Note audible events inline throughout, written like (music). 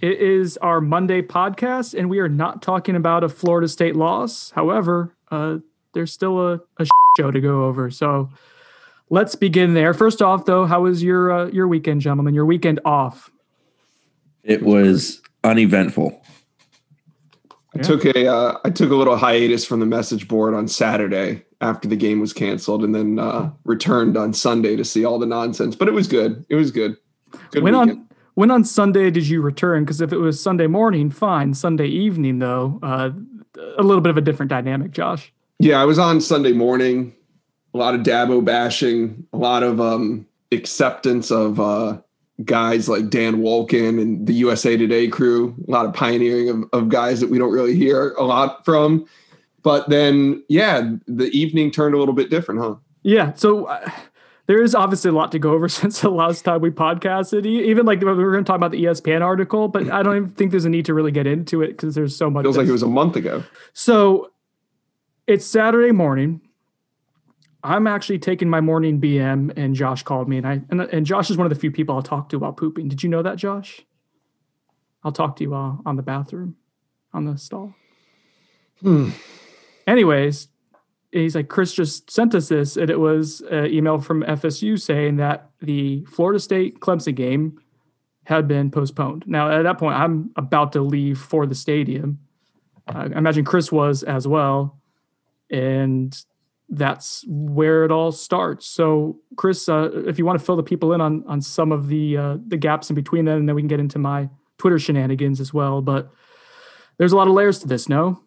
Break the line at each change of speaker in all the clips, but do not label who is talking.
It is our Monday podcast, and we are not talking about a Florida State loss. However, uh, there's still a, a show to go over. So let's begin there. First off, though, how was your uh, your weekend, gentlemen? Your weekend off?
It was uneventful.
I took a uh, I took a little hiatus from the message board on Saturday after the game was canceled, and then uh, returned on Sunday to see all the nonsense. But it was good. It was good. Good
when
weekend.
on when on Sunday did you return? Because if it was Sunday morning, fine. Sunday evening, though, uh, a little bit of a different dynamic. Josh.
Yeah, I was on Sunday morning. A lot of Dabo bashing, a lot of um, acceptance of uh, guys like Dan Wolken and the USA Today crew. A lot of pioneering of, of guys that we don't really hear a lot from. But then, yeah, the evening turned a little bit different, huh?
Yeah. So. Uh, there is obviously a lot to go over (laughs) since the last time we podcasted. Even like we were going to talk about the ESPN article, but I don't even think there's a need to really get into it because there's so much.
Feels like it was a month ago.
So it's Saturday morning. I'm actually taking my morning BM, and Josh called me, and I and, and Josh is one of the few people I'll talk to while pooping. Did you know that, Josh? I'll talk to you while on the bathroom, on the stall.
Hmm.
Anyways, he's like, Chris just sent us this, and it was an email from FSU saying that the Florida State Clemson game had been postponed. Now, at that point, I'm about to leave for the stadium. Uh, I imagine Chris was as well, and that's where it all starts. So, Chris, uh, if you want to fill the people in on on some of the uh, the gaps in between then, and then we can get into my Twitter shenanigans as well. But there's a lot of layers to this. No.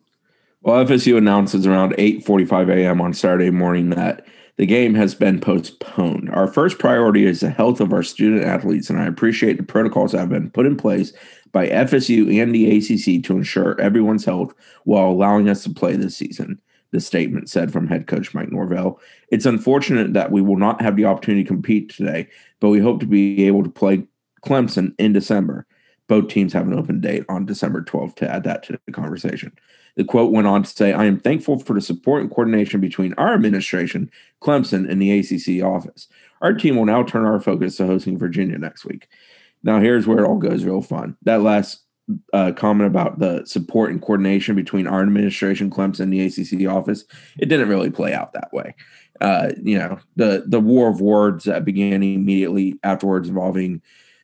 Well, FSU announces around 8:45 a.m. on Saturday morning that the game has been postponed. Our first priority is the health of our student athletes, and I appreciate the protocols that have been put in place by FSU and the ACC to ensure everyone's health while allowing us to play this season. The statement said from head coach Mike Norvell. It's unfortunate that we will not have the opportunity to compete today, but we hope to be able to play Clemson in December. Both teams have an open date on December 12th to add that to the conversation. The quote went on to say, I am thankful for the support and coordination between our administration, Clemson, and the ACC office. Our team will now turn our focus to hosting Virginia next week. Now, here's where it all goes real fun. That last uh, comment about the support and coordination between our administration, Clemson, and the ACC office, it didn't really play out that way. Uh, you know, the the war of words that began immediately afterwards involving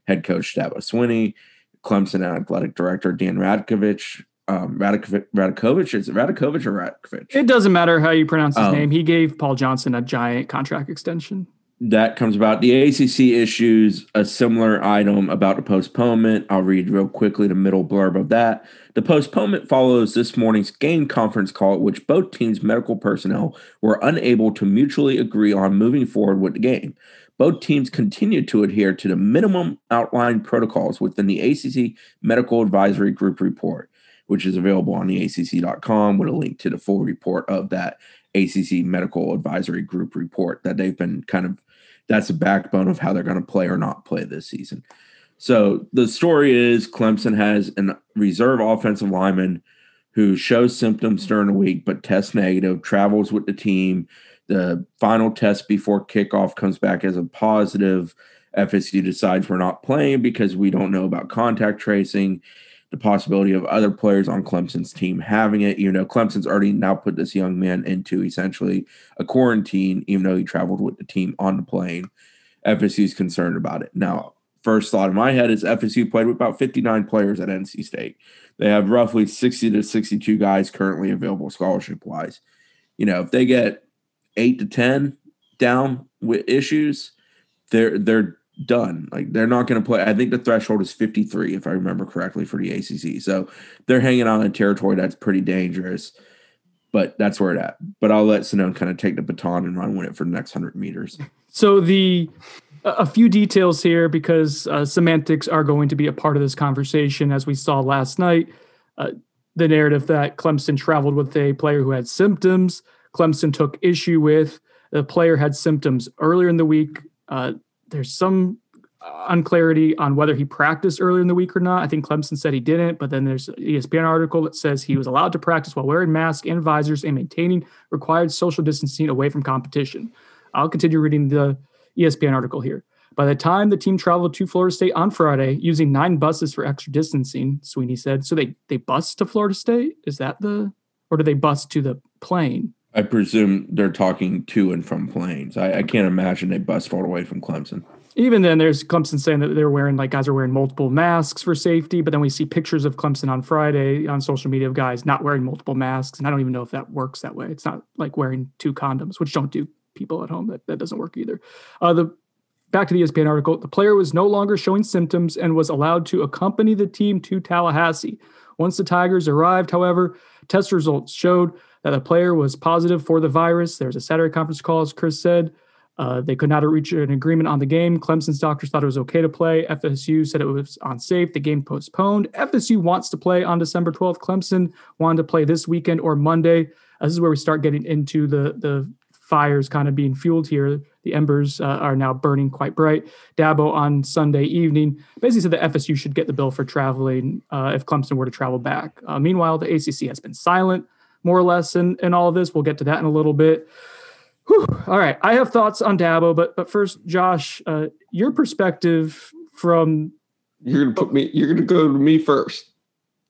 head coach Dabo Swinney, Clemson athletic director Dan Radakovich, um, Radakovich. Is it Radakovich or Radakovich?
It doesn't matter how you pronounce his um, name. He gave Paul Johnson a giant contract extension.
That comes about. The ACC issues a similar item about the postponement. I'll read real quickly the middle blurb of that. The postponement follows this morning's game conference call at which both teams' medical personnel were unable to mutually agree on moving forward with the game. Both teams continue to adhere to the minimum outlined protocols within the ACC Medical Advisory Group report which is available on the ACC.com with a link to the full report of that ACC Medical Advisory Group report that they've been kind of that's the backbone of how they're going to play or not play this season. So the story is Clemson has a reserve offensive lineman who shows symptoms during the week but tests negative, travels with the team. The final test before kickoff comes back as a positive. FSU decides we're not playing because we don't know about contact tracing the possibility of other players on Clemson's team having it. You know, Clemson's already now put this young man into essentially a quarantine, even though he traveled with the team on the plane. FSU is concerned about it. Now, first thought in my head is FSU played with about 59 players at NC State. They have roughly 60 to 62 guys currently available scholarship wise. You know, if they get eight to 10 down with issues, they're they're done. Like they're not going to play. I think the threshold is 53, if I remember correctly, for the ACC. So they're hanging out in territory that's pretty dangerous. But that's where it at. But I'll let Sonnone kind of take the baton and run with it for the next hundred meters.
So the a few details here because uh, semantics are going to be a part of this conversation, as we saw last night. uh, the narrative that Clemson traveled with a player who had symptoms. Clemson took issue with the player had symptoms earlier in the week. Uh, there's some uh, unclarity on whether he practiced earlier in the week or not. I think Clemson said he didn't, but then there's an ESPN article that says he was allowed to practice while wearing masks and visors and maintaining required social distancing away from competition. I'll continue reading the ESPN article here. By the time the team traveled to Florida State on Friday, using nine buses for extra distancing, Swinney said. So they they bus to Florida State? Is that the or do they bus to the plane?
I presume they're talking to and from planes. I, I can't imagine they bus all away from Clemson
even then there's Clemson saying that they're wearing like guys are wearing multiple masks for safety, but then we see pictures of Clemson on Friday on social media of guys not wearing multiple masks. And I don't even know if that works that way. It's not like wearing two condoms, which don't do people at home. That, that doesn't work either. Uh, the back to the ESPN article, the player was no longer showing symptoms and was allowed to accompany the team to Tallahassee. Once the Tigers arrived, however, test results showed that the player was positive for the virus. There was a Saturday conference call, as Chris said. Uh, they could not reach an agreement on the game. Clemson's doctors thought it was okay to play. FSU said it was unsafe. The game postponed. FSU wants to play on December 12th. Clemson wanted to play this weekend or Monday. This is where we start getting into the the fires kind of being fueled here. The embers uh, are now burning quite bright. Dabo on Sunday evening basically said that FSU should get the bill for traveling uh, if Clemson were to travel back. Uh, meanwhile, the ACC has been silent more or less in, in all of this. We'll get to that in a little bit. Whew. All right, I have thoughts on Dabo, but but first, Josh, uh, your perspective from
you're gonna put me. You're gonna go to me first.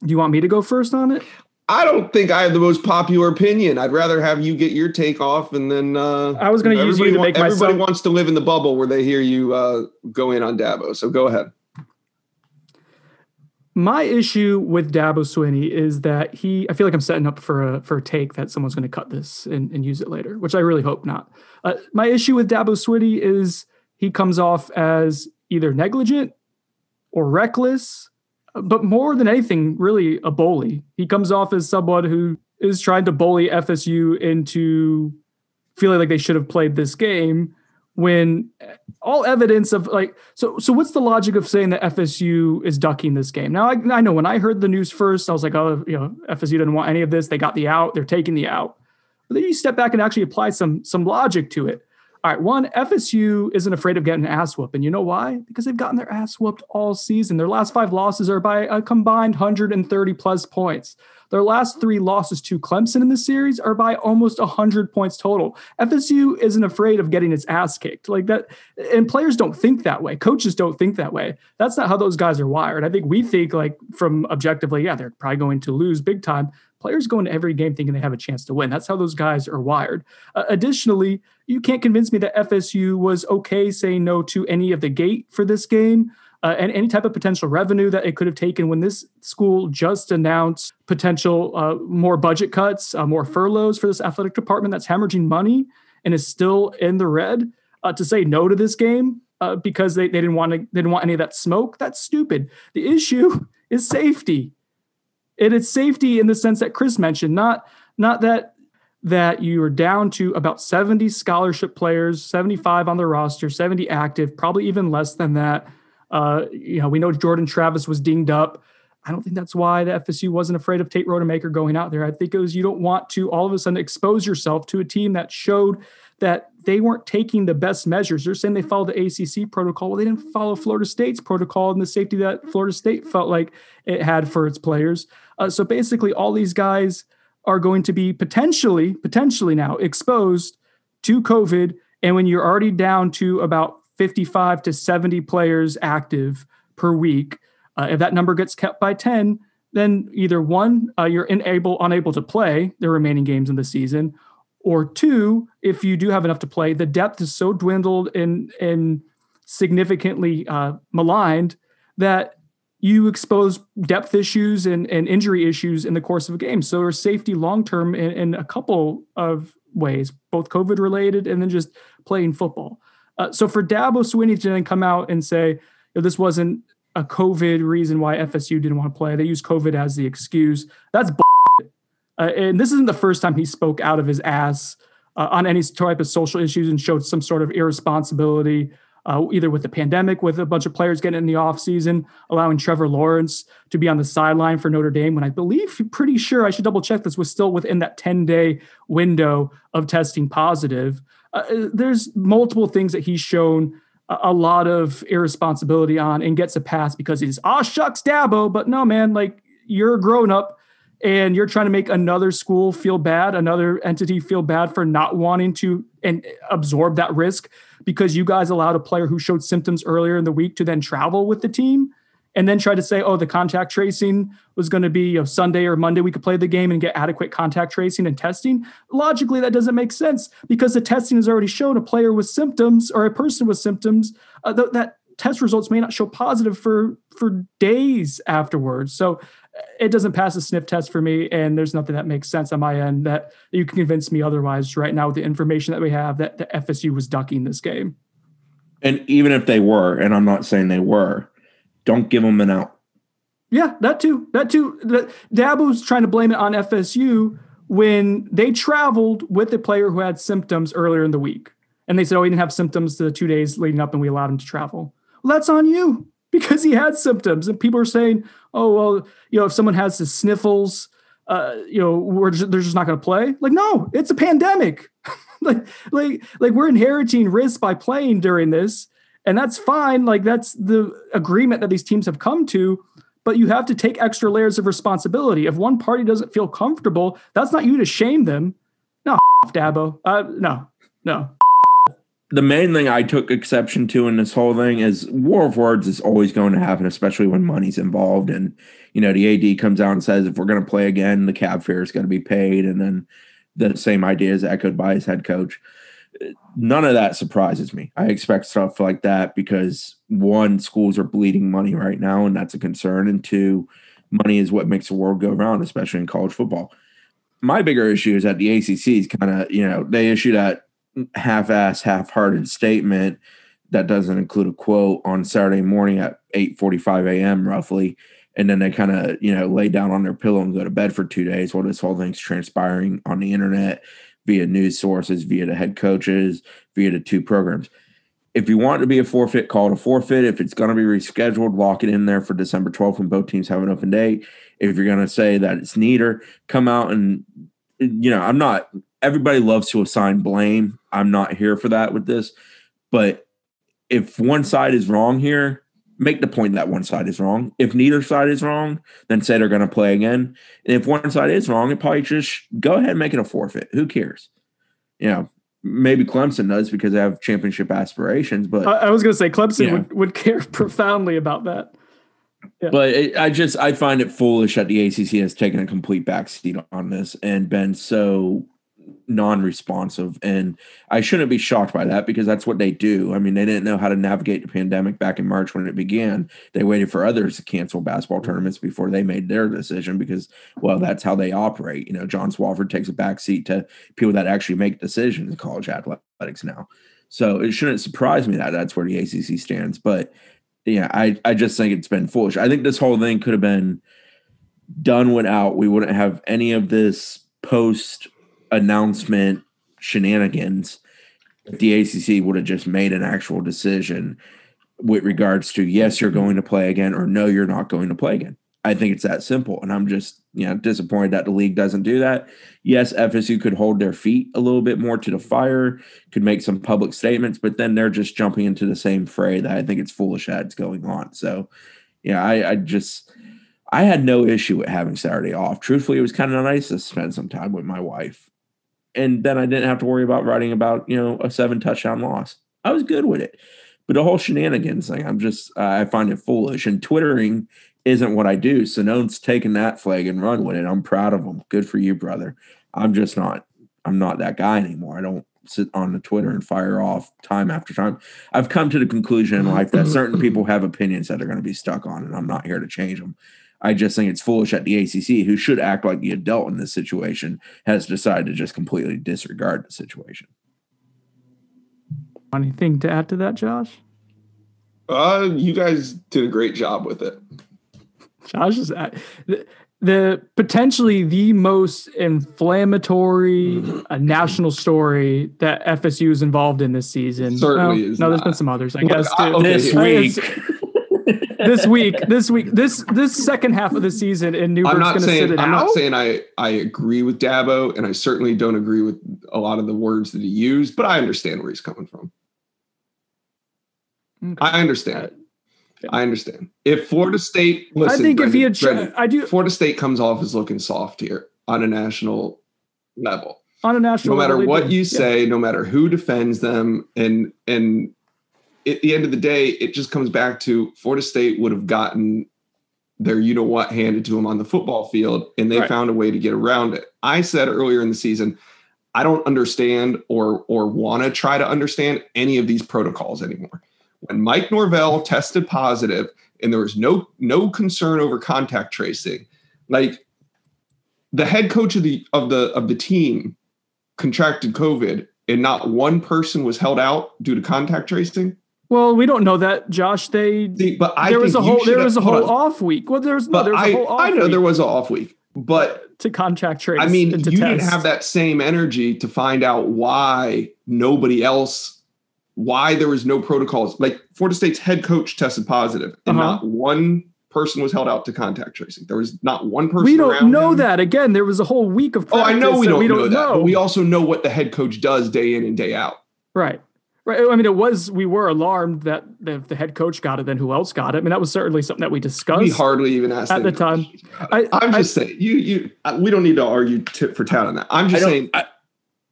Do you want me to go first on it?
I don't think I have the most popular opinion. I'd rather have you get your take off, and then uh,
I was going to use you to make
everybody
myself.
Everybody wants to live in the bubble where they hear you uh, go in on Dabo. So go ahead
my issue with Dabo Swinney is that he, I feel like I'm setting up for a for a take that someone's going to cut this and, and, use it later, which I really hope not. Uh, my issue with Dabo Swinney is he comes off as either negligent or reckless, but more than anything, really a bully. He comes off as someone who is trying to bully FSU into feeling like they should have played this game when all evidence of like so so what's the logic of saying that FSU is ducking this game? Now I, I know when I heard the news first, I was like, oh, you know, FSU didn't want any of this. They got the out. They're taking the out. But then you step back and actually apply some some logic to it. All right, one, FSU isn't afraid of getting an ass whooped, And you know why? Because they've gotten their ass whooped all season. Their last five losses are by a combined 130 plus points. Their last three losses to Clemson in the series are by almost 100 points total. FSU isn't afraid of getting its ass kicked like that. And players don't think that way. Coaches don't think that way. That's not how those guys are wired. I think we think, like, from objectively, yeah, they're probably going to lose big time. Players go into every game thinking they have a chance to win. That's how those guys are wired. Uh, additionally, you can't convince me that FSU was okay saying no to any of the gate for this game uh, and any type of potential revenue that it could have taken when this school just announced potential uh, more budget cuts, uh, more furloughs for this athletic department that's hemorrhaging money and is still in the red. Uh, to say no to this game uh, because they, they didn't want to they didn't want any of that smoke. That's stupid. The issue (laughs) is safety. And it's safety in the sense that Chris mentioned, not not that that you are down to about 70 scholarship players, 75 on the roster, 70 active, probably even less than that. Uh, you know, we know Jordan Travis was dinged up. I don't think that's why the FSU wasn't afraid of Tate Rodemaker going out there. I think it was you don't want to all of a sudden expose yourself to a team that showed that they weren't taking the best measures. They're saying they followed the ACC protocol. Well, they didn't follow Florida State's protocol and the safety that Florida State felt like it had for its players. Uh, so basically, all these guys are going to be potentially, potentially now exposed to COVID. And when you're already down to about 55 to 70 players active per week. Uh, if that number gets kept by 10, then either one, uh, you're unable unable to play the remaining games in the season, or two, if you do have enough to play, the depth is so dwindled and and significantly uh, maligned that you expose depth issues and, and injury issues in the course of a game. So there's safety long term in, in a couple of ways, both COVID related and then just playing football. Uh, so for Dabo Swinney to then come out and say this wasn't a COVID reason why FSU didn't want to play, they used COVID as the excuse. That's. Uh, and this isn't the first time he spoke out of his ass uh, on any type of social issues and showed some sort of irresponsibility. uh, either with the pandemic, with a bunch of players getting in the offseason, allowing Trevor Lawrence to be on the sideline for Notre Dame when I believe, pretty sure, I should double check this, was still within that 10 day window of testing positive. Uh, there's multiple things that he's shown a lot of irresponsibility on and gets a pass because he's, oh, shucks, Dabo. But no, man, like you're a grown up and you're trying to make another school feel bad, another entity feel bad for not wanting to and absorb that risk because you guys allowed a player who showed symptoms earlier in the week to then travel with the team and then try to say, oh, the contact tracing was going to be you know, Sunday or Monday we could play the game and get adequate contact tracing and testing. Logically, that doesn't make sense because the testing has already shown a player with symptoms or a person with symptoms uh, th- that test results may not show positive for for days afterwards. So it doesn't pass a sniff test for me, and there's nothing that makes sense on my end that you can convince me otherwise right now with the information that we have that the FSU was ducking this game.
And even if they were, and I'm not saying they were, don't give them an out.
Yeah, that too. That too. The, Dabo's trying to blame it on FSU when they traveled with a player who had symptoms earlier in the week. And they said, oh, he didn't have symptoms the two days leading up and we allowed him to travel. Well, that's on you (laughs) because he had symptoms. And people are saying, oh, well, you know, if someone has the sniffles, uh, you know, just, they're just not going to play. Like, no, it's a pandemic. (laughs) like, like, like we're inheriting risk by playing during this, and that's fine. Like, that's the agreement that these teams have come to. But you have to take extra layers of responsibility. If one party doesn't feel comfortable, that's not you to shame them. No, (laughs) Dabo. Uh, no, no
the main thing I took exception to in this whole thing is war of words is always going to happen, especially when money's involved. And, you know, the AD comes out and says, if we're going to play again, the cab fare is going to be paid. And then the same idea is echoed by his head coach. None of that surprises me. I expect stuff like that because one, schools are bleeding money right now, and that's a concern. And two, money is what makes the world go round, especially in college football. My bigger issue is that the ACC is kind of, you know, they issued that half-ass, half-hearted statement that doesn't include a quote on Saturday morning at 8:45 a.m. roughly, and then they kind of you know lay down on their pillow and go to bed for two days while this whole thing's transpiring on the internet via news sources, via the head coaches, via the two programs. If you want to be a forfeit, call it a forfeit. If it's going to be rescheduled, lock it in there for December 12th when both teams have an open day. If you're going to say that it's neater, come out and you know, I'm not everybody loves to assign blame. I'm not here for that with this. But if one side is wrong here, make the point that one side is wrong. If neither side is wrong, then say they're going to play again. And if one side is wrong, it probably just go ahead and make it a forfeit. Who cares? You know, maybe Clemson does because they have championship aspirations. But
I, I was going to say Clemson you know, would, would care (laughs) profoundly about that.
Yeah. But it, I just I find it foolish that the ACC has taken a complete backseat on this and been so non-responsive and i shouldn't be shocked by that because that's what they do. I mean they didn't know how to navigate the pandemic back in march when it began. They waited for others to cancel basketball mm-hmm. tournaments before they made their decision because well that's how they operate. You know john swofford takes a back seat to people that actually make decisions in college athletics now. So it shouldn't surprise me that that's where the acc stands but yeah i i just think it's been foolish. I think this whole thing could have been done without. We wouldn't have any of this post announcement shenanigans the ACC would have just made an actual decision with regards to yes, you're going to play again, or no, you're not going to play again. I think it's that simple, and I'm just you know disappointed that the league doesn't do that. Yes, FSU could hold their feet a little bit more to the fire, could make some public statements, but then they're just jumping into the same fray that I think it's foolish that's going on. So, yeah, I, I just I had no issue with having Saturday off. Truthfully, it was kind of nice to spend some time with my wife and then I didn't have to worry about writing about you know a seven touchdown loss. I was good with it, but the whole shenanigans thing, I'm just uh, I find it foolish. And twittering isn't what I do. Sonnone's taking that flag and run with it. I'm proud of him. Good for you, brother. I'm just not. I'm not that guy anymore. I don't sit on the Twitter and fire off time after time. I've come to the conclusion in life that certain people have opinions that they're going to be stuck on, and I'm not here to change them. I just think it's foolish that the ACC, who should act like the adult in this situation, has decided to just completely disregard the situation.
Anything to add to that, Josh?
Uh, you guys did a great job with it.
Josh is at, the, the potentially the most inflammatory uh, national story that FSU is involved in this season.
Certainly
no,
is
no there's
not.
been some others, I
Look,
guess.
I- okay,
this
yeah.
week. (laughs)
this week, this week, this this second half of the season, and Newberg's
I'm
going
not
to sit it
I'm
out.
not saying I I agree with Dabo, and I certainly don't agree with a lot of the words that he used, but I understand where he's coming from.
Okay.
I understand. I understand. If Florida State, listen,
I think if he had,
Brendan,
I do
Florida State comes off as looking soft here on a national level.
on a national.
No matter what you
Yeah.
say, no matter who defends them, and and at the end of the day, it just comes back to Florida State would have gotten their you know what handed to them on the football field, and they
Right.
found a way to get around it. I said earlier in the season, I don't understand or or want to try to understand any of these protocols anymore. When Mike Norvell tested positive and there was no no concern over contact tracing, like the head coach of the of the of the team contracted COVID and not one person was held out due to contact tracing.
Well, we don't know that, Josh. They
See, but I
there was a whole there was a whole off week. Well, there's no there was
I,
a whole off
I know
week
there was an off week, but
to contract trace.
I mean, you
to
didn't have that same energy to find out why nobody else, why there was no protocols. Like Florida State's head coach tested positive, and
Uh-huh.
not one person was held out to contact tracing. There was not one person.
We don't know
him.
that. Again, there was a whole week of.
Oh, I know we don't,
we
know,
don't
that, but we also know what the head coach does day in and day out.
Right. Right. I mean, it was, we were alarmed that if the head coach got it, then who else got it? I mean, that was certainly something that we discussed.
We hardly even asked
at the time. I,
I'm
I-
just saying, you, you, uh, we don't need to argue tit for tat on that. I'm just
don't-
saying
I-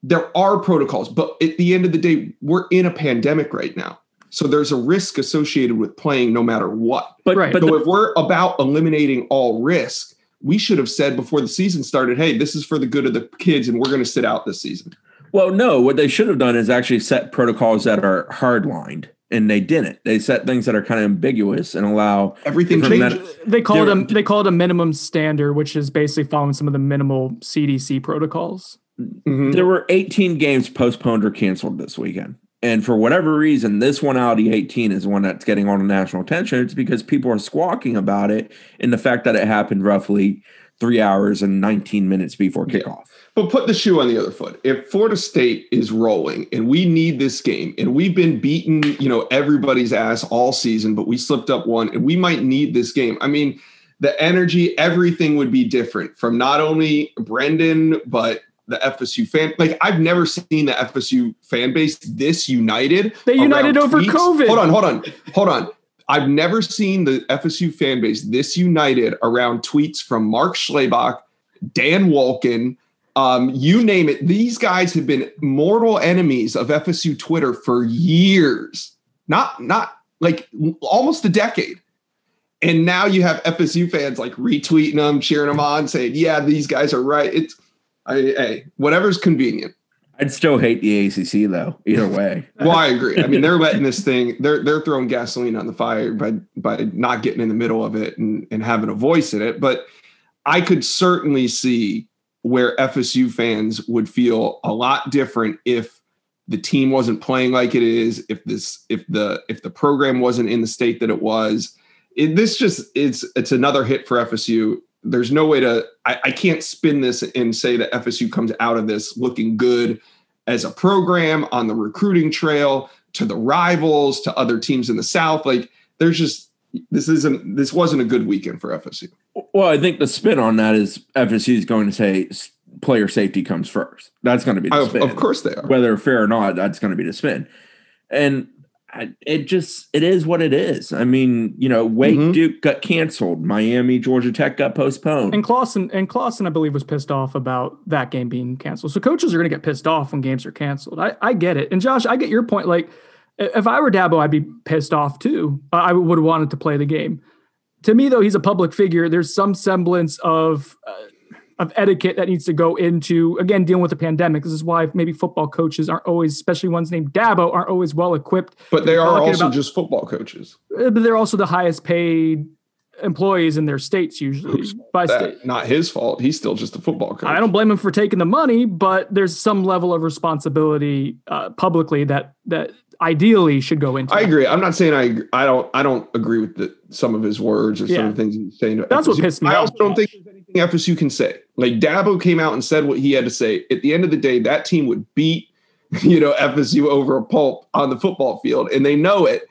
there are protocols, but at the end of the day, we're in a pandemic right now. So there's a risk associated with playing no matter what.
But
Right.
but
So
the,
if we're about eliminating all risk, we should have said before the season started, hey, this is for the good of the kids and we're going to sit out this season.
Well, no, what they should have done is actually set protocols that are hardlined, and they didn't. They set things that are kind of ambiguous and allow
Everything
Different
changes.
they call it a, they call it a minimum standard, which is basically following some of the minimal CDC protocols.
Mhm.
There were 18 games postponed or canceled this weekend. And for whatever reason, this one out of the 18 is the one that's getting all the national attention. It's because people are squawking about it and the fact that it happened roughly three hours and 19 minutes before
Yeah.
kickoff.
But put the shoe on the other foot. If Florida State is rolling and we need this game, and we've been beating, you know, everybody's ass all season, but we slipped up one, and we might need this game. I mean, the energy, everything would be different from not only Brendan, but the FSU fan. Like I've never seen the FSU fan base this united.
They united over
tweets.
COVID.
Hold on, hold on, hold on. I've never seen the FSU fan base this united around tweets from Mark Schlabach, Dan Wolken, um, you name it. These guys have been mortal enemies of FSU Twitter for years, not not like almost a decade. And now you have FSU fans like retweeting them, cheering them on, saying, "Yeah, these guys are right." It's, I, hey, whatever's convenient.
I'd still hate the ACC though, either way.
Well, I agree. I mean, they're letting this thing. They're they're throwing gasoline on the fire by by not getting in the middle of it and and having a voice in it. But I could certainly see where FSU fans would feel a lot different if the team wasn't playing like it is. If this if the if the program wasn't in the state that it was. It, this just it's it's another hit for FSU. There's no way to. I, I can't spin this and say that FSU comes out of this looking good as a program on the recruiting trail to the rivals to other teams in the south like there's just this isn't this wasn't a good weekend for fsu
Well, I think the spin on that is FSU is going to say player safety comes first. That's going to be the
of,
spin.
of course they are
whether fair or not, that's going to be the spin. And I, it just it is what it is. I mean, you know, Wake
Mhm.
Duke got canceled, Miami Georgia Tech got postponed.
And Clawson and Clawson, I believe, was pissed off about that game being canceled. So coaches are going to get pissed off when games are canceled. I, I get it. And Josh, I get your point. Like, if I were Dabo, I'd be pissed off too. I would have wanted to play the game. To me, though, he's a public figure. There's some semblance of uh, of etiquette that needs to go into again dealing with the pandemic. This is why maybe football coaches aren't always, especially ones named Dabo, aren't always well equipped.
but they are also
about-
just football coaches
Uh, But they're also the highest paid employees in their states usually by state.
not his fault he's still just a football coach
I don't blame him for taking the money, but there's some level of responsibility uh, publicly that that ideally should go into.
I agree. I'm not saying I I don't I don't agree with the, some of his words or some of the things he's saying.
That's what pissed me
I
off.
I also don't think FSU can say. Like Dabo came out and said what he had to say. At the end of the day, that team would beat (laughs) you know FSU over a pulp on the football field, and they know it,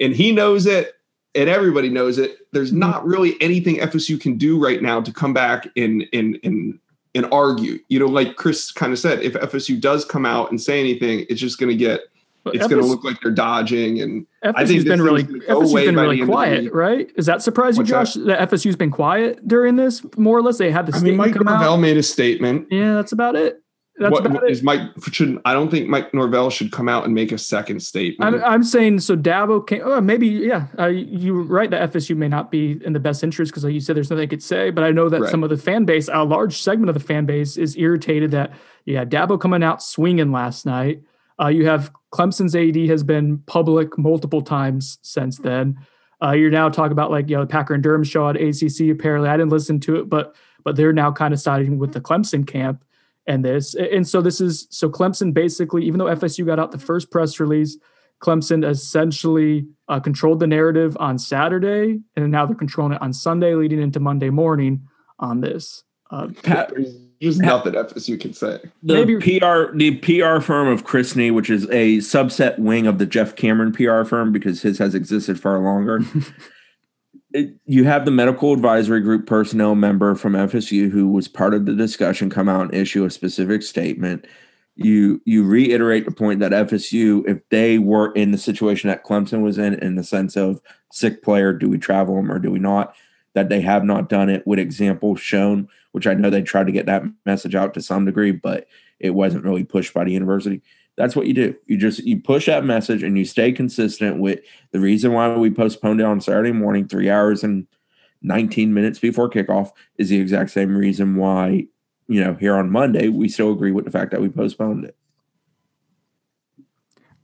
and he knows it, and everybody knows it. There's
Mm-hmm.
not really anything FSU can do right now to come back and and and and argue. You know, like Chris kind of said, if FSU does come out and say anything, it's just going to get
But
it's going to look like they're dodging and I
FSU's
think this
been really
thing's gonna go
FSU's
away
been really
the
quiet, right? Is that
What's
Josh? That? FSU's been quiet during this, more or less. They had the
I mean,
statement
Mike
come
Norvell
out.
made a statement.
Yeah, that's about it. That's
what
about
what is Mike should I don't think Mike Norvell should come out and make a second statement.
I'm, I'm saying so. Dabo came. Oh, maybe yeah. Uh, you were right that FSU may not be in the best interest because, like you said, there's nothing they could say. But I know that
Right.
some of the fan base, a large segment of the fan base, is irritated that yeah, Dabo coming out swinging last night. Uh, you have Clemson's AD has been public multiple times since then. Uh, you're now talking about like you know the Packer and Durham show at ACC. Apparently, I didn't listen to it, but but they're now kind of siding with the Clemson camp and this. And so this is so Clemson basically, even though FSU got out the first press release, Clemson essentially uh, controlled the narrative on Saturday, and now they're controlling it on Sunday, leading into Monday morning on this. Uh,
Pat,
There's just nothing FSU can say.
the
Maybe-
PR the PR firm of Chrisney, which is a subset wing of the Jeff Cameron PR firm because his has existed far longer. (laughs) it, you have the medical advisory group personnel member from FSU who was part of the discussion come out and issue a specific statement. You you reiterate the point that FSU, if they were in the situation that Clemson was in, in the sense of sick player, do we travel them or do we not? That they have not done it with examples shown, which I know they tried to get that message out to some degree, but it wasn't really pushed by the university. That's what you do. You just you push that message and you stay consistent with the reason why we postponed it on Saturday morning, three hours and 19 minutes before kickoff, is the exact same reason why, you know, here on Monday, we still agree with the fact that we postponed it.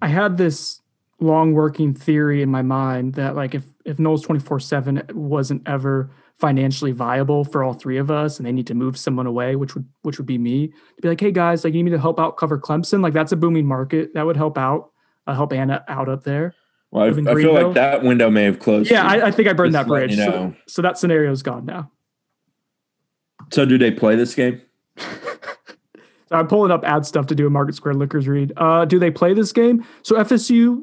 I had this long working theory in my mind that like if if Noles 24/7 wasn't ever financially viable for all three of us and they need to move someone away which would which would be me to be like hey guys like you need me to help out cover Clemson like that's a booming market that would help out uh, help Anna out up there
Well, I, I feel like that window may have closed.
yeah I, I think I burned that bridge
you
so,
know.
so that scenario's gone now
so do they play this game? (laughs)
So I'm pulling up ad stuff to do a Market Square Liquors read. Uh, do they play this game? So FSU,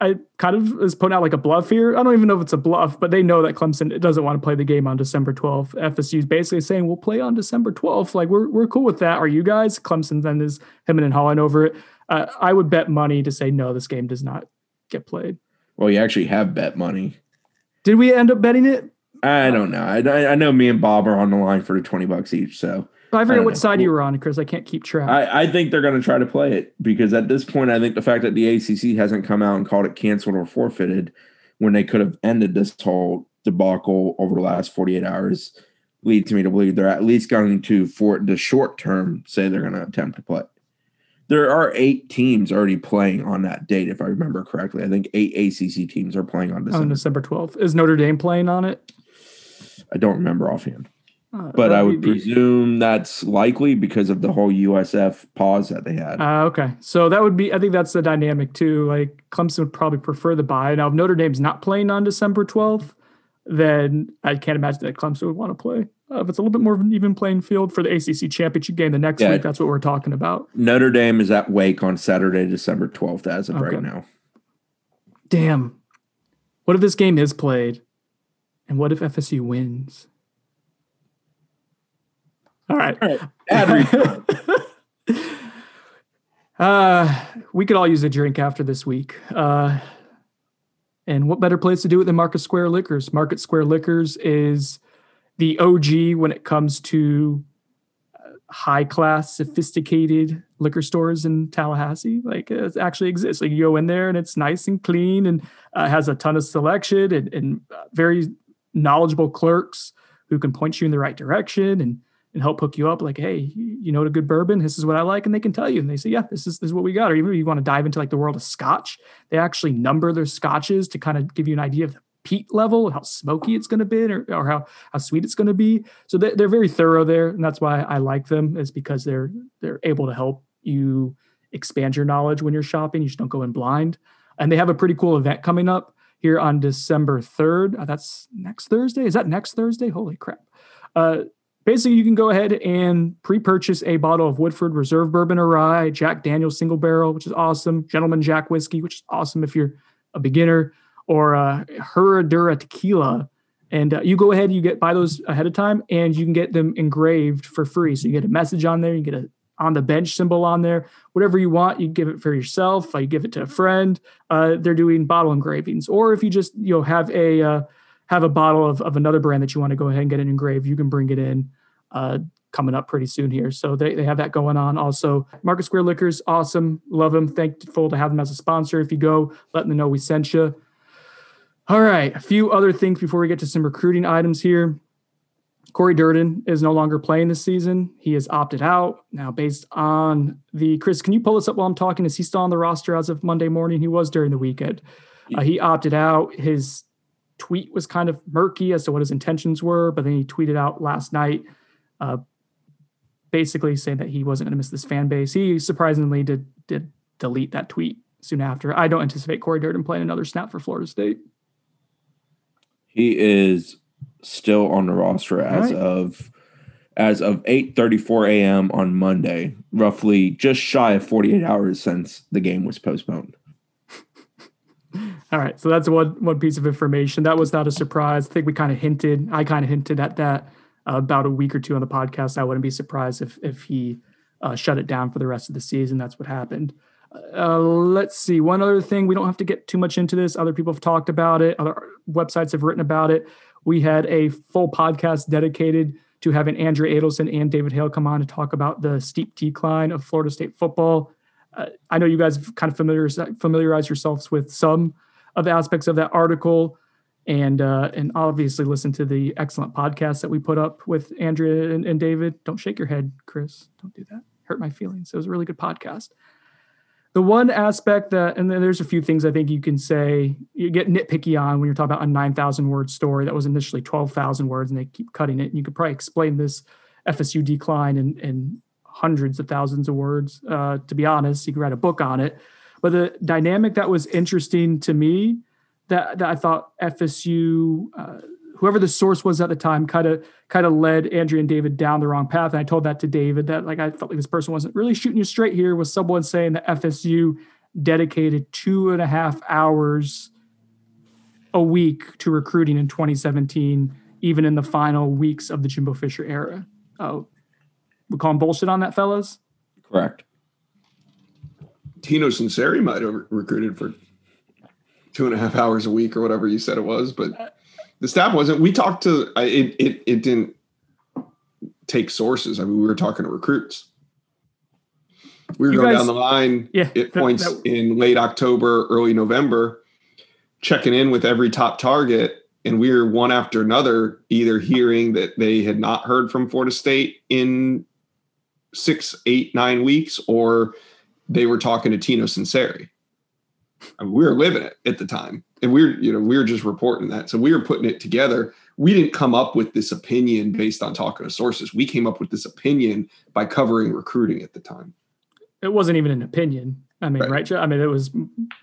I kind of is putting out like a bluff here. I don't even know if it's a bluff, but they know that Clemson doesn't want to play the game on December 12th. FSU is basically saying we'll play on December 12th. Like we're we're cool with that. Are you guys? Clemson then is hemming and hawing over it. Uh, I would bet money to say no, this game does not get played.
Well, you actually have bet money.
Did we end up betting it?
I don't know. I, I- I know me and Bob are on the line for the 20 bucks each. So
I forget
don't
what
know.
side you were on, Chris. I can't keep track.
I, I think they're going to try to play it because at this point, I think the fact that the ACC hasn't come out and called it canceled or forfeited when they could have ended this whole debacle over the last 48 hours leads me to believe they're at least going to, for the short term, say they're going to attempt to play. There are eight teams already playing on that date, if I remember correctly. I think eight ACC teams are playing on
on
December.
December 12th. Is Notre Dame playing on it?
I don't remember offhand,
Uh,
but I would presume that's likely because of the whole USF pause that they had.
Uh, okay, so that would be. I think that's the dynamic too. Like Clemson would probably prefer the buy. Now, if Notre Dame's not playing on December twelfth, then I can't imagine that Clemson would want to play. Uh, if it's a little bit more of an even playing field for the ACC championship game the next
Yeah.
week, that's what we're talking about.
Notre Dame is at Wake on Saturday, December 12th, as of
Okay.
right now.
Damn. What if this game is played, and what if FSU wins? All right.
Every (laughs)
uh, we could all use a drink after this week. Uh, and what better place to do it than Market Square Liquors? Market Square Liquors is the OG when it comes to uh, high class, sophisticated liquor stores in Tallahassee. Like it actually exists. Like you go in there and it's nice and clean and uh, has a ton of selection and, and uh, very knowledgeable clerks who can point you in the right direction and and help hook you up. Like, hey, you know what a good bourbon? This is what I like, and they can tell you. And they say, yeah, this is this is what we got. Or even if you want to dive into like the world of Scotch, they actually number their scotches to kind of give you an idea of the peat level, how smoky it's going to be, or, or how how sweet it's going to be. So they, they're very thorough there, and that's why I like them. Is because they're they're able to help you expand your knowledge when you're shopping. You just don't go in blind. And they have a pretty cool event coming up here on December 3rd. Uh, that's next Thursday. Is that next Thursday? Holy crap. Uh, basically, you can go ahead and pre purchase a bottle of Woodford Reserve Bourbon or Rye, Jack Daniels Single Barrel, which is awesome, Gentleman Jack Whiskey, which is awesome if you're a beginner, or uh, Herradura Tequila. And uh, you go ahead, you get buy those ahead of time, and you can get them engraved for free. So you get a message on there, you get a on the bench symbol on there, whatever you want. You give it for yourself, you give it to a friend. Uh, they're doing bottle engravings, or if you just you know have a uh, have a bottle of, of another brand that you want to go ahead and get it engraved, you can bring it in. Uh, coming up pretty soon here. So they, they have that going on. Also, Market Square Liquors, awesome. Love them. Thankful to have them as a sponsor. If you go, let them know we sent you. All right, a few other things before we get to some recruiting items here. Corey Durden is no longer playing this season. He has opted out. Now, based on the Chris, can you pull this up while I'm talking? Is he still on the roster as of Monday morning? He was during the weekend. Uh, he opted out. His tweet was kind of murky as to what his intentions were, but then he tweeted out last night, uh, basically saying that he wasn't going to miss this fan base. He surprisingly did did delete that tweet soon after. I don't anticipate Corey Durden playing another snap for Florida State.
He is still on the roster as right. of as of 8:34 a.m. on Monday, roughly just shy of 48 hours since the game was postponed. (laughs)
All right, so that's one one piece of information. That was not a surprise. I think we kind of hinted. I kind of hinted at that about a week or two on the podcast. I wouldn't be surprised if if he uh, shut it down for the rest of the season. That's what happened. Uh, let's see. One other thing, we don't have to get too much into this. Other people have talked about it. Other websites have written about it. We had a full podcast dedicated to having Andrea Adelson and David Hale come on to talk about the steep decline of Florida State football. Uh, I know you guys have kind of familiar, familiarized yourselves with some of the aspects of that article, and uh, and obviously listen to the excellent podcast that we put up with Andrea and, and David. Don't shake your head, Chris. Don't do that. Hurt my feelings. It was a really good podcast the one aspect that, and then there's a few things I think you can say, you get nitpicky on when you're talking about a 9,000 word story that was initially 12,000 words and they keep cutting it. And you could probably explain this FSU decline in, in hundreds of thousands of words. Uh, to be honest, you could write a book on it. But the dynamic that was interesting to me that, that I thought FSU, uh, whoever the source was at the time kind of kind of led Andrea and David down the wrong path. And I told that to David that like I felt like this person wasn't really shooting you straight here Was someone saying that FSU dedicated two and a half hours a week to recruiting in 2017, even in the final weeks of the Jimbo Fisher era. Oh, we call him bullshit on that, fellas?
Correct.
Tino Sunseri might have recruited for two and a half hours a week or whatever you said it was, but uh, the staff wasn't. We talked to it. It it didn't take sources. I mean, we were talking to recruits. We were you going guys, down the line yeah, at points that, in late October, early November, checking in with every top target, and we were one after another either hearing that they had not heard from Florida State in six, eight, nine weeks, or they were talking to Tino Sunseri. I mean, we were living it at the time. And we are you know we were just reporting that. So we were putting it together. We didn't come up with this opinion based on talking to sources. We came up with this opinion by covering recruiting at the time.
It wasn't even an opinion. I mean right, right? i mean it was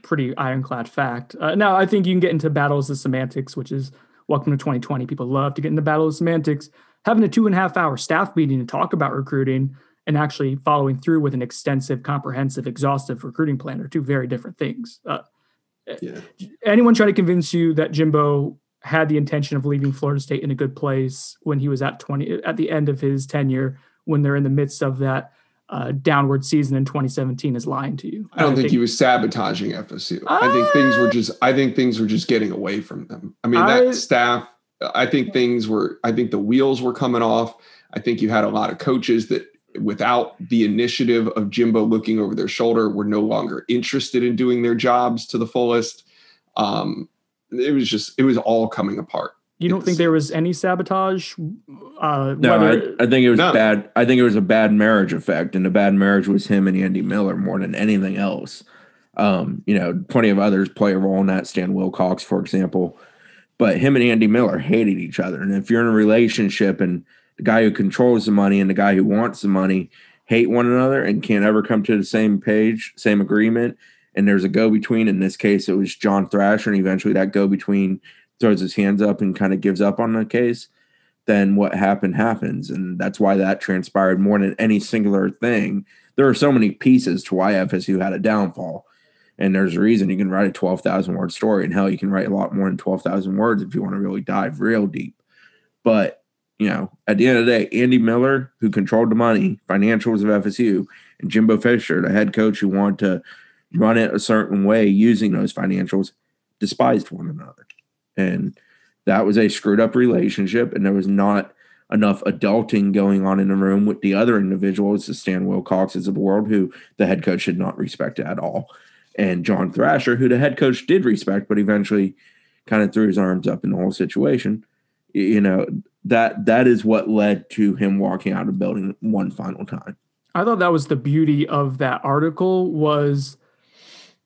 pretty ironclad fact. Uh, now i think you can get into battles of semantics which is welcome to 2020 people love to get into battle of semantics. Having a two and a half hour staff meeting to talk about recruiting and actually following through with an extensive comprehensive exhaustive recruiting plan are two very different things uh, yeah. anyone trying to convince you that Jimbo had the intention of leaving Florida State in a good place when he was at 20 at the end of his tenure when they're in the midst of that uh, downward season in 2017 is lying to you.
I don't I think, think, he was sabotaging FSU. Uh, I think things were just I think things were just getting away from them. I mean that I, staff I think things were I think the wheels were coming off. I think you had a lot of coaches that without the initiative of Jimbo looking over their shoulder, were no longer interested in doing their jobs to the fullest. Um, it was just, it was all coming apart.
You don't think there was any sabotage?
Uh, no, whether- I, I, think it was no. bad. I think it was a bad marriage effect, and the bad marriage was him and Andy Miller more than anything else. Um, you know, plenty of others play a role in that. Stan Wilcox, for example, but him and Andy Miller hated each other. And if you're in a relationship and the guy who controls the money and the guy who wants the money hate one another and can't ever come to the same page, same agreement, and there's a go between. In this case, it was John Thrasher, and eventually that go between throws his hands up and kind of gives up on the case. Then what happened happens, and that's why that transpired more than any singular thing. There are so many pieces to why FSU had a downfall, and there's a reason you can write a twelve thousand word story, and hell, you can write a lot more than twelve thousand words if you want to really dive real deep. But you know, at the end of the day, Andy Miller, who controlled the money, financials of FSU, and Jimbo Fisher, the head coach who wanted to run it a certain way using those financials, despised one another. And that was a screwed up relationship. And there was not enough adulting going on in the room with the other individuals, the Stan Wilcoxes of the world, who the head coach did not respect at all. And John Thrasher, who the head coach did respect, but eventually kind of threw his arms up in the whole situation. You know, that that is what led to him walking out of the building one final time.
I thought that was the beauty of that article was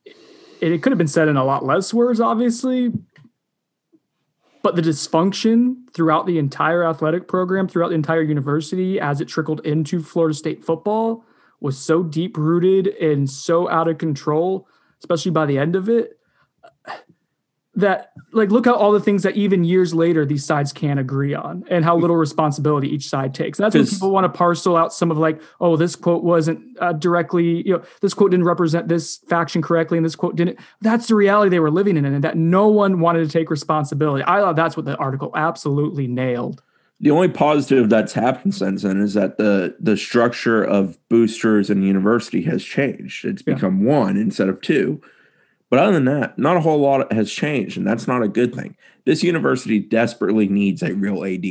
it, it could have been said in a lot less words, obviously, but the dysfunction throughout the entire athletic program, throughout the entire university, as it trickled into Florida State football, was so deep rooted and so out of control, especially by the end of it, that like look at all the things that even years later these sides can't agree on and how little responsibility each side takes. And that's when people want to parcel out some of like oh this quote wasn't uh, directly you know this quote didn't represent this faction correctly and this quote didn't that's the reality they were living in and that no one wanted to take responsibility. I thought that's what the article absolutely nailed.
The only positive that's happened since then is that the the structure of boosters and university has changed. It's become yeah. one instead of two but other than that, not a whole lot has changed, and that's not a good thing. This university desperately needs a real AD,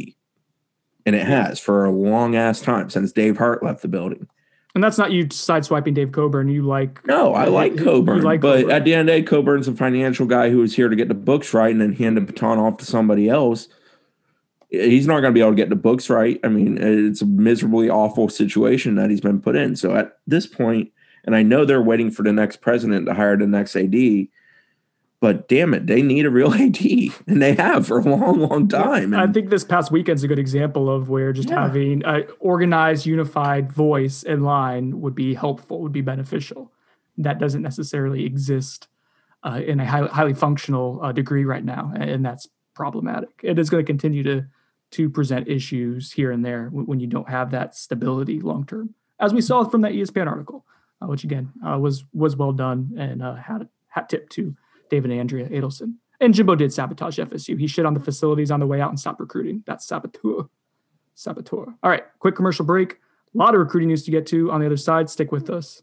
and it has for a long ass time since Dave Hart left the building.
And that's not you sideswiping Dave Coburn. You like
no, I like Coburn, like but Coburn. at the end of the day, Coburn's a financial guy who is here to get the books right and then hand the baton off to somebody else. He's not going to be able to get the books right. I mean, it's a miserably awful situation that he's been put in. So at this point, and I know they're waiting for the next president to hire the next AD, but damn it, they need a real (laughs) AD, and they have for a long, long time.
And I think this past weekend's a good example of where just yeah. having an organized, unified voice in line would be helpful, would be beneficial. That doesn't necessarily exist uh, in a highly, highly functional uh, degree right now, and that's problematic. It is going to continue to to present issues here and there when you don't have that stability long term, as we saw from that ESPN article uh, which again uh, was was well done and uh, hat hat tip to David and Andrea Adelson. And Jimbo did sabotage FSU. He shit on the facilities on the way out and stopped recruiting. That's saboteur. Saboteur. All right, quick commercial break. A lot of recruiting news to get to on the other side. Stick with us.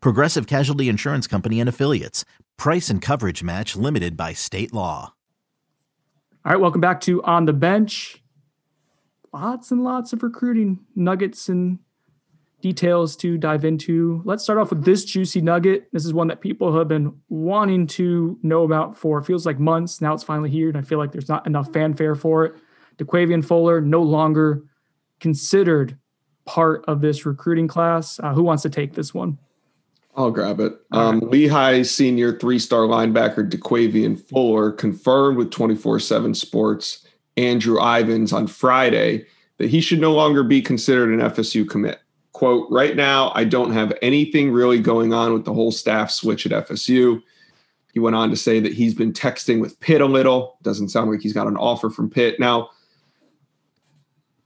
Progressive Casualty Insurance Company and Affiliates. Price and coverage match limited by state law.
All right, welcome back to On the Bench. Lots and lots of recruiting nuggets and details to dive into. Let's start off with this juicy nugget. This is one that people have been wanting to know about for feels like months. Now it's finally here, and I feel like there's not enough fanfare for it. DeQuavian Fuller no longer considered part of this recruiting class. Uh, who wants to take this one?
I'll grab it. Um, right. Lehigh senior three star linebacker DeQuavian Fuller confirmed with 24 7 Sports Andrew Ivins on Friday that he should no longer be considered an FSU commit. Quote, right now, I don't have anything really going on with the whole staff switch at FSU. He went on to say that he's been texting with Pitt a little. Doesn't sound like he's got an offer from Pitt. Now,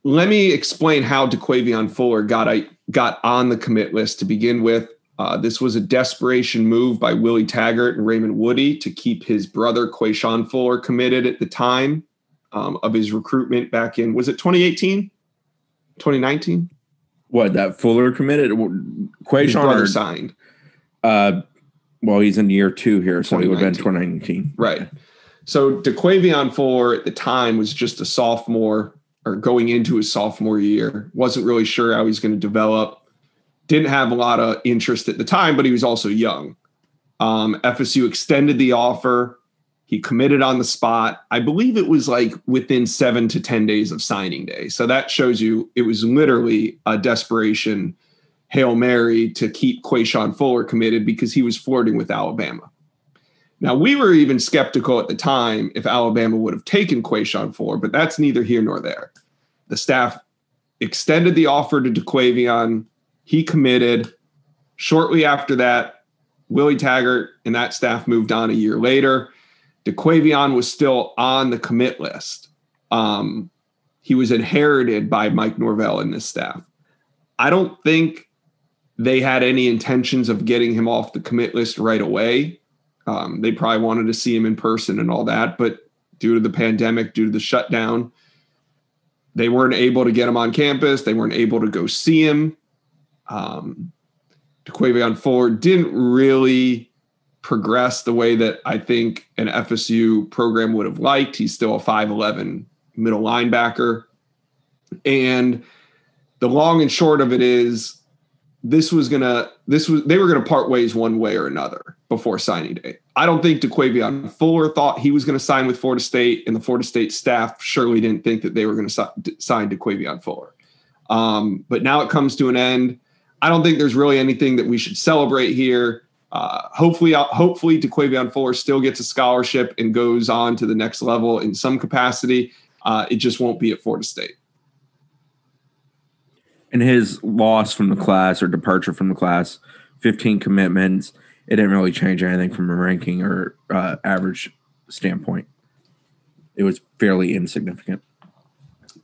let me explain how DeQuavion Fuller got, got on the commit list to begin with Uh, this was a desperation move by Willie Taggart and Raymond Woodie to keep his brother Quayshawn Fuller committed at the time um, of his recruitment back in, was it 2018? 2019?
What, that Fuller committed? Quayshawn
brother signed.
uh, well, he's in year two here, so he would have been
2019.
2019.
Right. So DeQuavion Fuller at the time was just a sophomore or going into his sophomore year. Wasn't really sure how he's going to develop. Didn't have a lot of interest at the time, but he was also young. Um, FSU extended the offer. He committed on the spot. I believe it was like within seven to 10 days of signing day. So that shows you it was literally a desperation Hail Mary to keep Quayshawn Fuller committed because he was flirting with Alabama. Now, we were even skeptical at the time if Alabama would have taken Quayshawn Fuller, but that's neither here nor there. The staff extended the offer to DeQuavion. He committed. Shortly after that, Willie Taggart and that staff moved on a year later. DeQuavion was still on the commit list. Um, he was inherited by Mike Norvell and this staff. I don't think they had any intentions of getting him off the commit list right away. Um, they probably wanted to see him in person and all that, but due to the pandemic, due to the shutdown, they weren't able to get him on campus. They weren't able to go see him. Um, DeQuavion Fuller didn't really progress the way that I think an FSU program would have liked. He's still a 5'11 middle linebacker. And the long and short of it is this was gonna this was they were gonna part ways one way or another before signing day. I don't think DeQuavion Fuller thought he was gonna sign with Florida State, and the Florida State staff surely didn't think that they were gonna si- sign DeQuavion Fuller. Um, but now it comes to an end. I don't think there's really anything that we should celebrate here. Uh, hopefully, hopefully, DeQuavion Fuller still gets a scholarship and goes on to the next level in some capacity. Uh, it just won't be at Florida State.
And his loss from the class or departure from the class, 15 commitments, it didn't really change anything from a ranking or uh, average standpoint. It was fairly insignificant.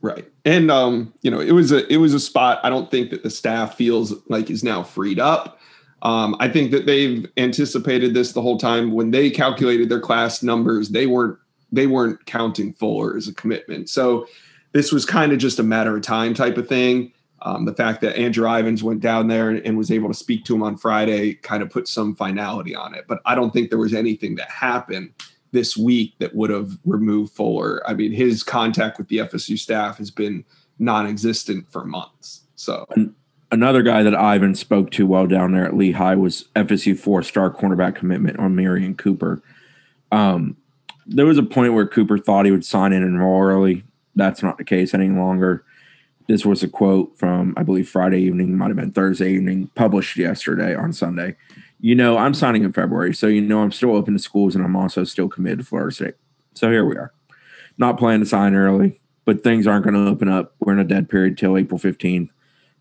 Right. And um, you know, it was a it was a spot I don't think that the staff feels like is now freed up. Um, I think that they've anticipated this the whole time. When they calculated their class numbers, they weren't they weren't counting Fuller as a commitment. So this was kind of just a matter of time type of thing. Um, the fact that Andrew Ivins went down there and, and was able to speak to him on Friday kind of put some finality on it. But I don't think there was anything that happened this week that would have removed Fuller. I mean, his contact with the FSU staff has been non-existent for months. So
Another guy that Ivins spoke to while down there at Lehigh was FSU four-star cornerback commitment Omarion Cooper. Um, there was a point where Cooper thought he would sign in and enroll early. That's not the case any longer. This was a quote from, I believe, Friday evening, might have been Thursday evening, published yesterday on Sunday. You know, I'm signing in February, so you know I'm still open to schools and I'm also still committed to Florida State. So here we are. Not planning to sign early, but things aren't going to open up. We're in a dead period till April 15th.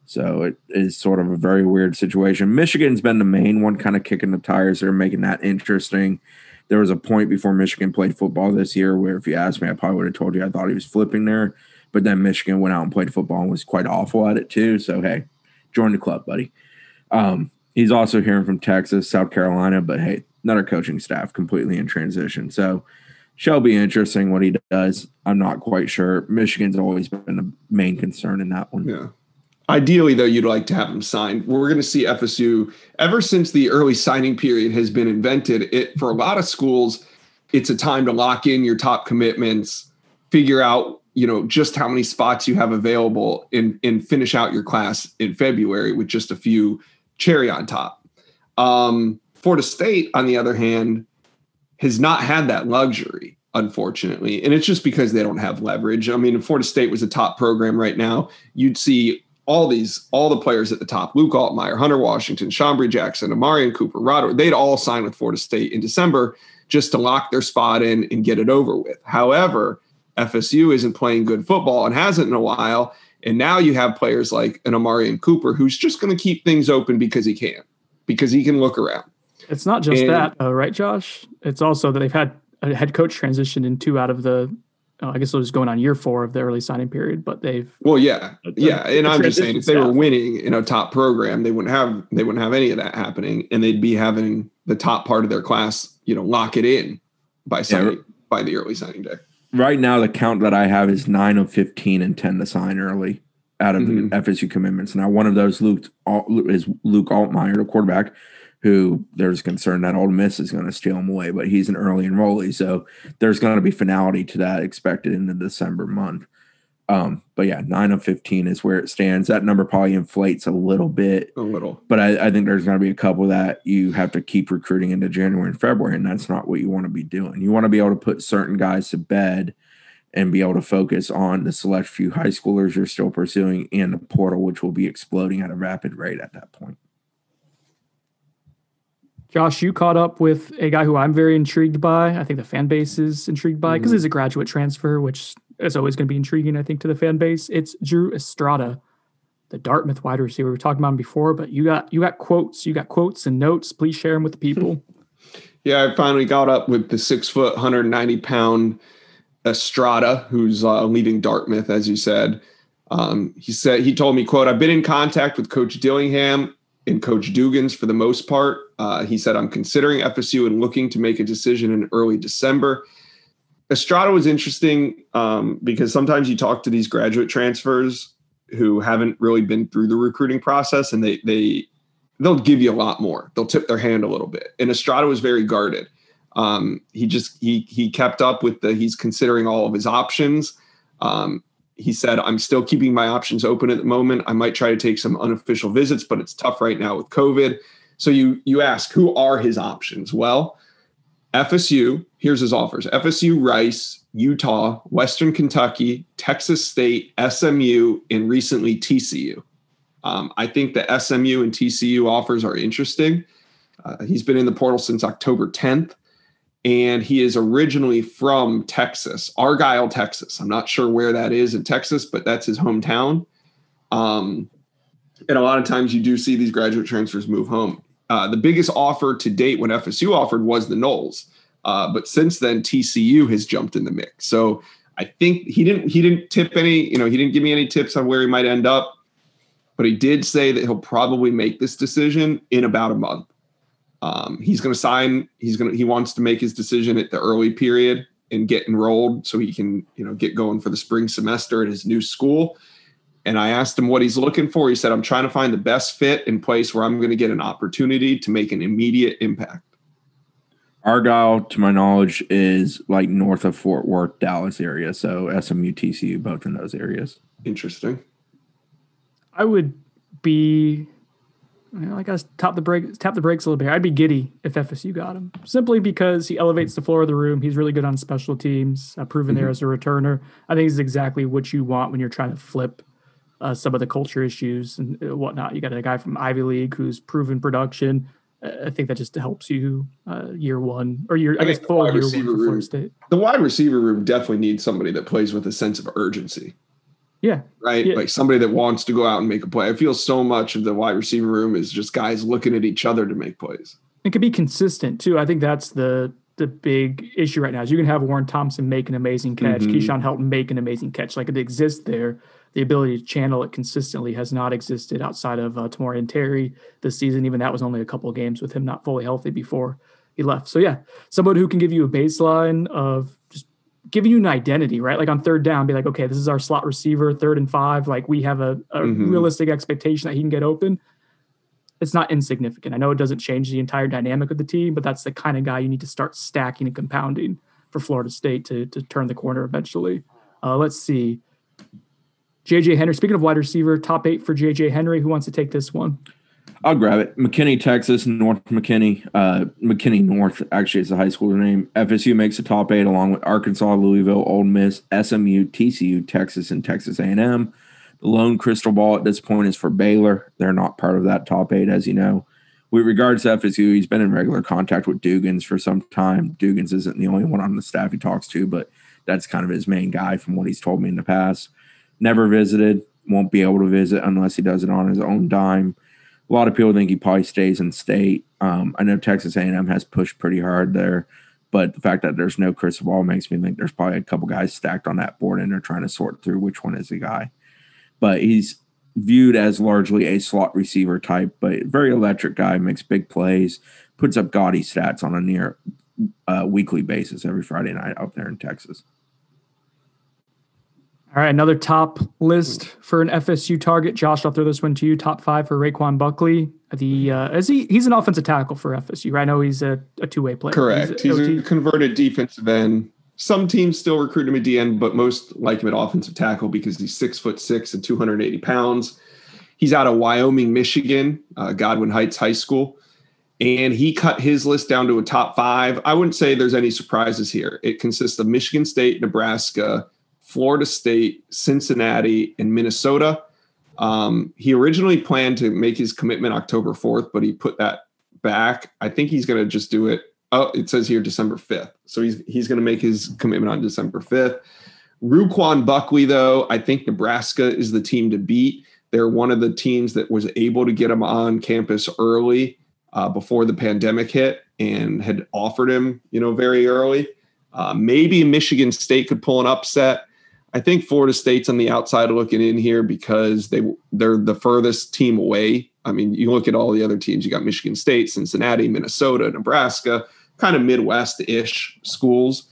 So it is sort of a very weird situation. Michigan's been the main one kind of kicking the tires. They're making that interesting. There was a point before Michigan played football this year where if you asked me, I probably would have told you I thought he was flipping there. But then Michigan went out and played football and was quite awful at it too. So hey, join the club, buddy. Um, he's also hearing from Texas, South Carolina, but hey, another coaching staff completely in transition. So shall be interesting what he does. I'm not quite sure. Michigan's always been the main concern in that one.
Yeah. Ideally, though, you'd like to have him signed. We're going to see FSU ever since the early signing period has been invented. It for a lot of schools, it's a time to lock in your top commitments, figure out you know just how many spots you have available, and and finish out your class in February with just a few cherry on top. Um, Florida State, on the other hand, has not had that luxury, unfortunately, and it's just because they don't have leverage. I mean, if Florida State was a top program right now, you'd see all these, all the players at the top, Luke Altmaier, Hunter Washington, Chambry Jackson, Omarion Cooper, Rado, they'd all sign with Florida State in December just to lock their spot in and get it over with. However, FSU isn't playing good football and hasn't in a while. And now you have players like an Omarion Cooper who's just going to keep things open because he can, because he can look around.
It's not just
And-
that, uh, right, Josh? It's also that they've had a head coach transition in two out of the oh, I guess it was going on year four of the early signing period, but they've
Well, yeah,
The-
yeah, and I'm just saying, if they were winning in a top program, they wouldn't have they wouldn't have any of that happening, and they'd be having the top part of their class, you know, lock it in by signing by the early signing day.
Right now, the count that I have is nine of 15 and 10 to sign early out of
Mhm.
the FSU commitments. Now, one of those Luke is Luke Altmaier, the quarterback, who there's concern that Ole Miss is going to steal him away, but he's an early enrollee. So there's going to be finality to that expected in the December month. Um, but yeah, nine of 15 is where it stands. That number probably inflates a little bit
A little,
but I, I think there's going to be a couple that you have to keep recruiting into January and February, and that's not what you want to be doing. You want to be able to put certain guys to bed and be able to focus on the select few high schoolers you're still pursuing and the portal, which will be exploding at a rapid rate at that point.
Josh, you caught up with a guy who I'm very intrigued by. I think the fan base is intrigued by because
Mhm.
he's a graduate transfer, which is always going to be intriguing, I think, to the fan base. It's Drew Estrada, the Dartmouth wide receiver. We were talking about him before, but you got you got quotes, you got quotes and notes. Please share them with the people. (laughs)
yeah. I finally got up with the six foot, 190 pound Estrada, who's uh, leaving Dartmouth, as you said. Um, he said he told me, "quote I've been in contact with Coach Dillingham and Coach Dugans for the most part. Uh, he said I'm considering FSU and looking to make a decision in early December." Estrada was interesting um, because sometimes you talk to these graduate transfers who haven't really been through the recruiting process, and they they they'll give you a lot more. They'll tip their hand a little bit. And Estrada was very guarded. Um, he just he he kept up with the he's considering all of his options. Um, he said, "I'm still keeping my options open at the moment. I might try to take some unofficial visits, but it's tough right now with COVID." So you you ask, who are his options? Well, FSU. Here's his offers: FSU, Rice, Utah, Western Kentucky, Texas State, SMU, and recently TCU. Um, I think the SMU and TCU offers are interesting. Uh, he's been in the portal since October 10th, and he is originally from Texas, Argyle, Texas. I'm not sure where that is in Texas, but that's his hometown. Um, and a lot of times you do see these graduate transfers move home. Uh, the biggest offer to date when FSU offered was the Noles, uh, but since then TCU has jumped in the mix. So I think he didn't he didn't tip any you know he didn't give me any tips on where he might end up, but he did say that he'll probably make this decision in about a month. Um, he's going to sign. He's going to he wants to make his decision at the early period and get enrolled so he can you know get going for the spring semester at his new school. And I asked him what he's looking for. He said, I'm trying to find the best fit and place where I'm going to get an opportunity to make an immediate impact.
Argyle, to my knowledge, is like north of Fort Worth, Dallas area. So SMU, TCU, both in those areas.
Interesting.
I would be, you know, I guess tap the brake, tap the brakes a little bit. I'd be giddy if FSU got him, simply because he elevates the floor of the room. He's really good on special teams, uh, proven there as a returner. I think he's exactly what you want when you're trying to flip uh, some of the culture issues and uh, whatnot. You got a guy from Ivy League who's proven production. I think that just helps you uh, year one or year, I,
I
guess,
the
full
wide
year one for
receiver
Florida
room-
State.
The wide receiver room definitely needs somebody that plays with a sense of urgency.
Yeah,
right?
Yeah.
Like somebody that wants to go out and make a play. I feel so much of the wide receiver room is just guys looking at each other to make plays.
it could be consistent too. I think that's the the big issue right now. Is you can have Warren Thompson make an amazing catch,
Mhm.
Keyshawn Helton make an amazing catch. Like it exists there. The ability to channel it consistently has not existed outside of uh, Tamorrion Terry this season. Even that was only a couple of games with him not fully healthy before he left. So yeah, somebody who can give you a baseline of just giving you an identity, right? Like on third down, be like, okay, this is our slot receiver, third and five. Like we have a, a
Mhm.
realistic expectation that he can get open it's not insignificant. I know it doesn't change the entire dynamic of the team, but that's the kind of guy you need to start stacking and compounding for Florida State to, to turn the corner eventually. Uh, let's see. JJ Henry, speaking of wide receiver, top eight for JJ Henry. Who wants to take this one?
I'll grab it. McKinney, Texas, North McKinney. Uh, McKinney North actually is the high school name. FSU makes the top eight along with Arkansas, Louisville, Ole Miss, SMU, TCU, Texas, and Texas A&M. The lone crystal ball at this point is for Baylor. They're not part of that top eight, as you know. With regards to FSU, he's been in regular contact with Dugans for some time. Dugans isn't the only one on the staff he talks to, but that's kind of his main guy from what he's told me in the past. Never visited, won't be able to visit unless he does it on his own dime. A lot of people think he probably stays in state. Um, I know Texas A&M has pushed pretty hard there, But the fact that there's no crystal ball makes me think there's probably a couple guys stacked on that board and they're trying to sort through which one is the guy. But he's viewed as largely a slot receiver type, but very electric guy, makes big plays, puts up gaudy stats on a near uh, weekly basis every Friday night out there in Texas.
All right, another top list for an FSU target. Josh, I'll throw this one to you. Top five for Raquan Buckley. The uh, is he he's an offensive tackle for FSU. Right? I know he's a, a two way player.
Correct. He's, a, he's a converted defensive end. Some teams still recruit him at end, but most like him at offensive tackle because he's six foot six and 280 pounds. He's out of Wyoming, Michigan, uh, Godwin Heights High School, and he cut his list down to a top five. I wouldn't say there's any surprises here. It consists of Michigan State, Nebraska, Florida State, Cincinnati, and Minnesota. Um, he originally planned to make his commitment October 4th, but he put that back. I think he's going to just do it. Oh, it says here December 5th. So he's he's going to make his commitment on December 5th. Ruquan Buckley, though, I think Nebraska is the team to beat. They're one of the teams that was able to get him on campus early uh, before the pandemic hit and had offered him, you know, very early. Uh, maybe Michigan State could pull an upset. I think Florida State's on the outside looking in here because they they're the furthest team away. I mean, you look at all the other teams. You got Michigan State, Cincinnati, Minnesota, Nebraska, kind of Midwest-ish schools.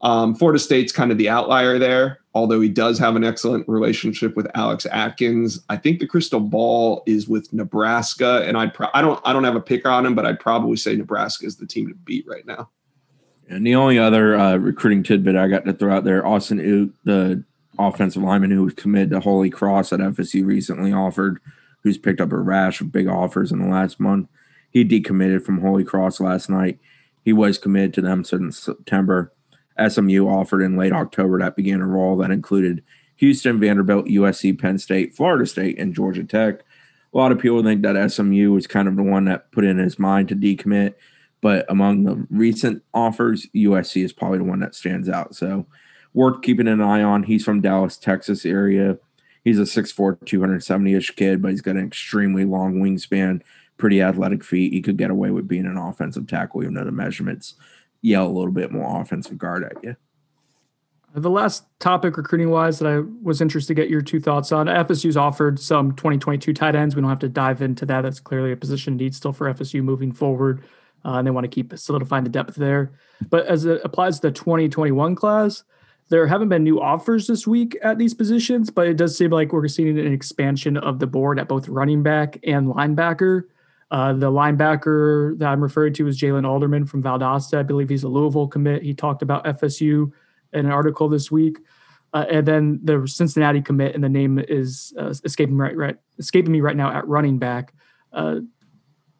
Um, Florida State's kind of the outlier there, although he does have an excellent relationship with Alex Atkins. I think the crystal ball is with Nebraska, and I'd pro- I don't I don't have a pick on him, but I'd probably say Nebraska is the team to beat right now.
And the only other uh, recruiting tidbit I got to throw out there, Austin Oot, the offensive lineman who was committed to Holy Cross at FSU recently offered, who's picked up a rash of big offers in the last month. He decommitted from Holy Cross last night. He was committed to them since September. SMU offered in late October that began a roll that included Houston, Vanderbilt, USC, Penn State, Florida State, and Georgia Tech. A lot of people think that SMU was kind of the one that put in his mind to decommit. But among the recent offers, USC is probably the one that stands out. So worth keeping an eye on. He's from Dallas, Texas area. He's a 6'4, 270 ish kid, but he's got an extremely long wingspan, pretty athletic feet. He could get away with being an offensive tackle, even though the measurements yell a little bit more offensive guard at you.
The last topic, recruiting wise, that I was interested to get your two thoughts on. FSU's offered some 2022 tight ends. We don't have to dive into that. That's clearly a position need still for FSU moving forward uh, and they want to keep solidifying the depth there. But as it applies to the 2021 class, there haven't been new offers this week at these positions, but it does seem like we're seeing an expansion of the board at both running back and linebacker. Uh, the linebacker that I'm referring to is Jalen Alderman from Valdosta. I believe he's a Louisville commit. He talked about FSU in an article this week. Uh, and then the Cincinnati commit, and the name is uh, escaping right, right, escaping me right now at running back. Uh,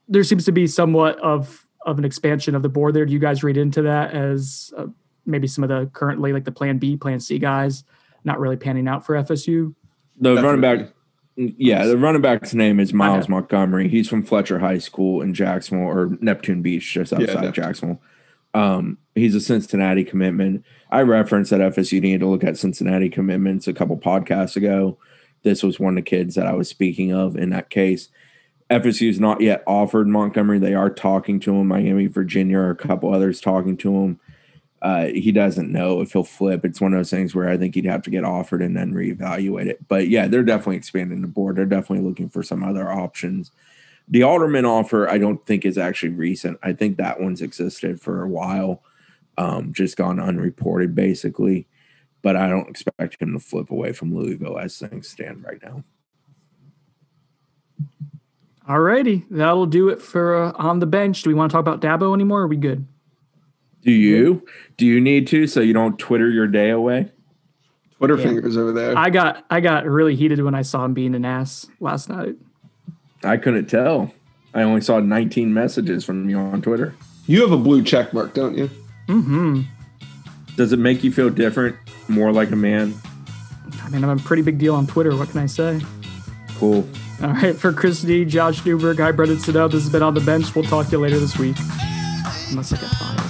there seems to be somewhat of of an expansion of the board there. Do you guys read into that as uh, maybe some of the currently like the Plan B, Plan C guys not really panning out for FSU?
The Definitely. running back, yeah, the running back's name is Miles Montgomery. He's from Fletcher High School in Jacksonville or Neptune Beach, just outside yeah, Jacksonville. Um, he's a Cincinnati commitment. I referenced that FSU needed to look at Cincinnati commitments a couple podcasts ago. This was one of the kids that I was speaking of in that case. FSU has not yet offered Montgomery. They are talking to him. Miami, Virginia, or a couple others talking to him. Uh, he doesn't know if he'll flip. It's one of those things where I think he'd have to get offered and then reevaluate it. But yeah, they're definitely expanding the board. They're definitely looking for some other options. The Alderman offer, I don't think is actually recent. I think that one's existed for a while, um, just gone unreported basically. But I don't expect him to flip away from Louisville as things stand right now.
All righty, that'll do it for uh, on the bench. Do we want to talk about Dabo anymore? are we good?
Do you? Do you need to so you don't Twitter your day away?
Twitter yeah. fingers over there.
I got I got really heated when I saw him being an ass last night.
I couldn't tell. I only saw 19 messages from you on Twitter.
You have a blue check mark, don't you?
Mm-hmm.
Does it make you feel different, more like a man?
I mean, I'm a pretty big deal on Twitter. What can I say?
Cool.
All right, for Chris D, Josh Newberg, hi, Brendan Siddell. This has been on the bench. We'll talk to you later this week. Unless I get five.